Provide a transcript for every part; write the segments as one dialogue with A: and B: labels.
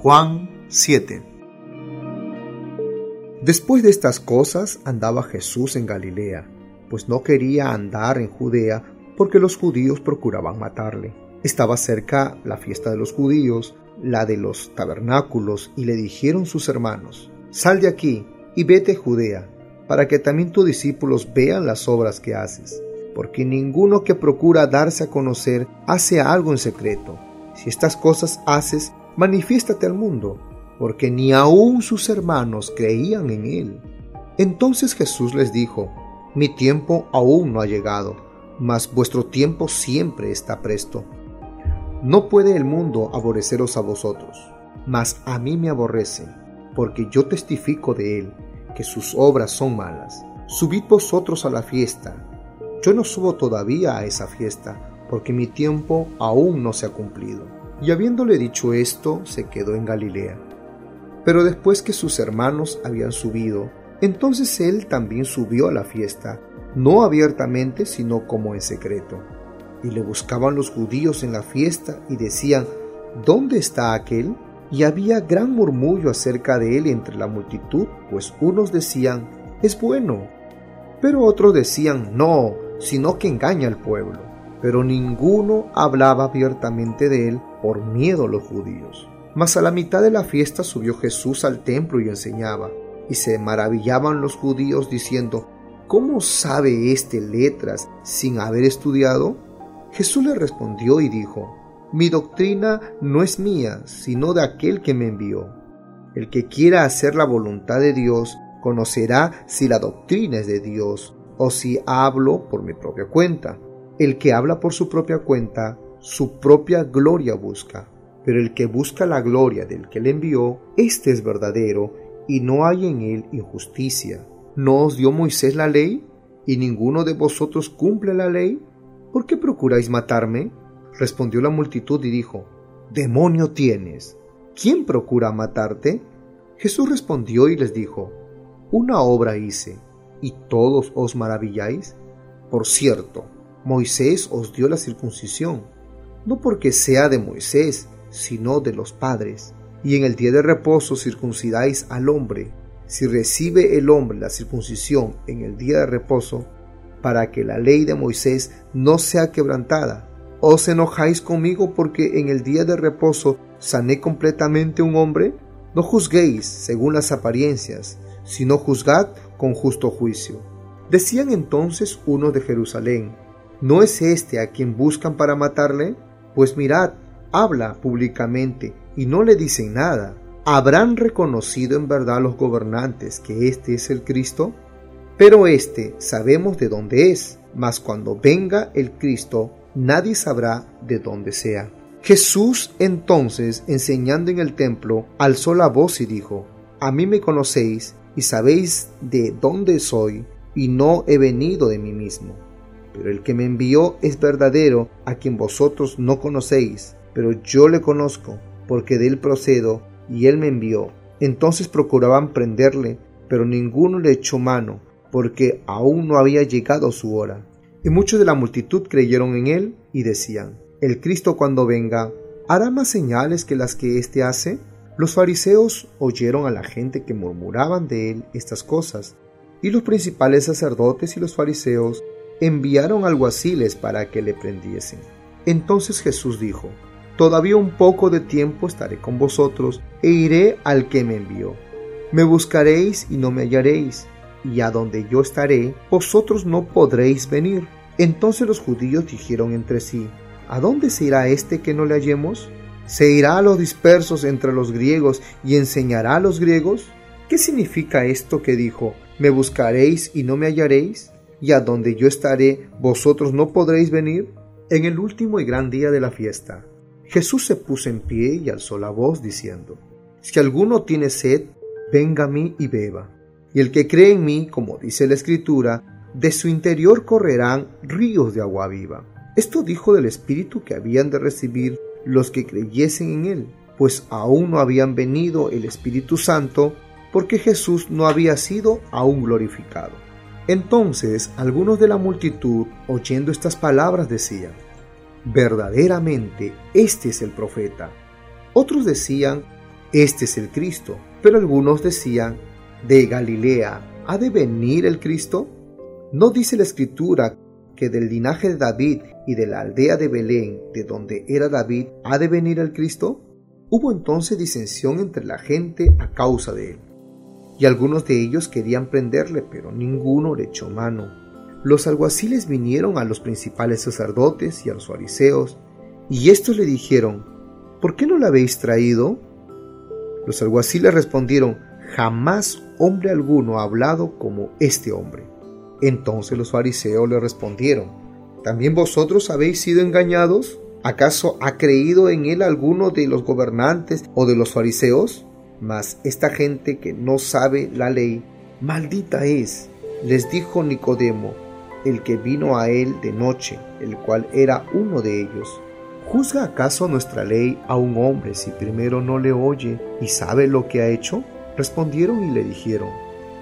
A: Juan 7 Después de estas cosas andaba Jesús en Galilea, pues no quería andar en Judea porque los judíos procuraban matarle. Estaba cerca la fiesta de los judíos, la de los tabernáculos, y le dijeron sus hermanos, Sal de aquí y vete a Judea, para que también tus discípulos vean las obras que haces, porque ninguno que procura darse a conocer hace algo en secreto. Si estas cosas haces, manifiéstate al mundo, porque ni aun sus hermanos creían en él. Entonces Jesús les dijo, Mi tiempo aún no ha llegado, mas vuestro tiempo siempre está presto. No puede el mundo aborreceros a vosotros, mas a mí me aborrece, porque yo testifico de él, que sus obras son malas. Subid vosotros a la fiesta. Yo no subo todavía a esa fiesta, porque mi tiempo aún no se ha cumplido. Y habiéndole dicho esto, se quedó en Galilea. Pero después que sus hermanos habían subido, entonces él también subió a la fiesta, no abiertamente, sino como en secreto y le buscaban los judíos en la fiesta y decían, ¿dónde está aquel? Y había gran murmullo acerca de él entre la multitud, pues unos decían, es bueno, pero otros decían, no, sino que engaña al pueblo. Pero ninguno hablaba abiertamente de él por miedo a los judíos. Mas a la mitad de la fiesta subió Jesús al templo y enseñaba, y se maravillaban los judíos diciendo, ¿cómo sabe éste letras sin haber estudiado? Jesús le respondió y dijo, Mi doctrina no es mía, sino de aquel que me envió. El que quiera hacer la voluntad de Dios conocerá si la doctrina es de Dios o si hablo por mi propia cuenta. El que habla por su propia cuenta, su propia gloria busca. Pero el que busca la gloria del que le envió, éste es verdadero y no hay en él injusticia. ¿No os dio Moisés la ley? ¿Y ninguno de vosotros cumple la ley? ¿Por qué procuráis matarme? Respondió la multitud y dijo, Demonio tienes. ¿Quién procura matarte? Jesús respondió y les dijo, Una obra hice, y todos os maravilláis. Por cierto, Moisés os dio la circuncisión, no porque sea de Moisés, sino de los padres. Y en el día de reposo circuncidáis al hombre. Si recibe el hombre la circuncisión en el día de reposo, para que la ley de Moisés no sea quebrantada. ¿Os enojáis conmigo porque en el día de reposo sané completamente un hombre? No juzguéis según las apariencias, sino juzgad con justo juicio. Decían entonces unos de Jerusalén, ¿no es este a quien buscan para matarle? Pues mirad, habla públicamente y no le dicen nada. ¿Habrán reconocido en verdad los gobernantes que este es el Cristo? Pero este sabemos de dónde es, mas cuando venga el Cristo, nadie sabrá de dónde sea. Jesús entonces, enseñando en el templo, alzó la voz y dijo, A mí me conocéis y sabéis de dónde soy, y no he venido de mí mismo. El que me envió es verdadero, a quien vosotros no conocéis, pero yo le conozco, porque de él procedo, y él me envió. Entonces procuraban prenderle, pero ninguno le echó mano, porque aún no había llegado su hora. Y muchos de la multitud creyeron en él y decían, El Cristo cuando venga, ¿hará más señales que las que éste hace? Los fariseos oyeron a la gente que murmuraban de él estas cosas, y los principales sacerdotes y los fariseos enviaron alguaciles para que le prendiesen. Entonces Jesús dijo, Todavía un poco de tiempo estaré con vosotros e iré al que me envió. Me buscaréis y no me hallaréis y a donde yo estaré, vosotros no podréis venir. Entonces los judíos dijeron entre sí, ¿A dónde se irá este que no le hallemos? ¿Se irá a los dispersos entre los griegos y enseñará a los griegos? ¿Qué significa esto que dijo, ¿me buscaréis y no me hallaréis? ¿Y a donde yo estaré, vosotros no podréis venir? En el último y gran día de la fiesta, Jesús se puso en pie y alzó la voz diciendo, Si alguno tiene sed, venga a mí y beba. Y el que cree en mí, como dice la Escritura, de su interior correrán ríos de agua viva. Esto dijo del Espíritu que habían de recibir los que creyesen en él, pues aún no habían venido el Espíritu Santo, porque Jesús no había sido aún glorificado. Entonces algunos de la multitud, oyendo estas palabras, decían, verdaderamente este es el profeta. Otros decían, este es el Cristo. Pero algunos decían, ¿de Galilea ha de venir el Cristo? ¿No dice la escritura que del linaje de David y de la aldea de Belén, de donde era David, ha de venir el Cristo? Hubo entonces disensión entre la gente a causa de él. Y algunos de ellos querían prenderle, pero ninguno le echó mano. Los alguaciles vinieron a los principales sacerdotes y a los fariseos, y estos le dijeron, ¿por qué no la habéis traído? Los alguaciles respondieron, jamás hombre alguno ha hablado como este hombre. Entonces los fariseos le respondieron, ¿también vosotros habéis sido engañados? ¿Acaso ha creído en él alguno de los gobernantes o de los fariseos? Mas esta gente que no sabe la ley, maldita es, les dijo Nicodemo, el que vino a él de noche, el cual era uno de ellos. ¿Juzga acaso nuestra ley a un hombre si primero no le oye y sabe lo que ha hecho? Respondieron y le dijeron,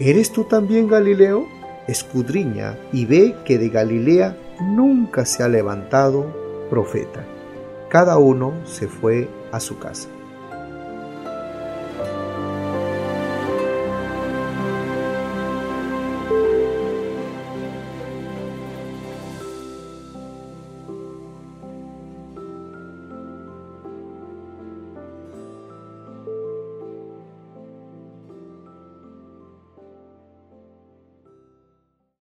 A: ¿Eres tú también Galileo? Escudriña y ve que de Galilea nunca se ha levantado profeta. Cada uno se fue a su casa.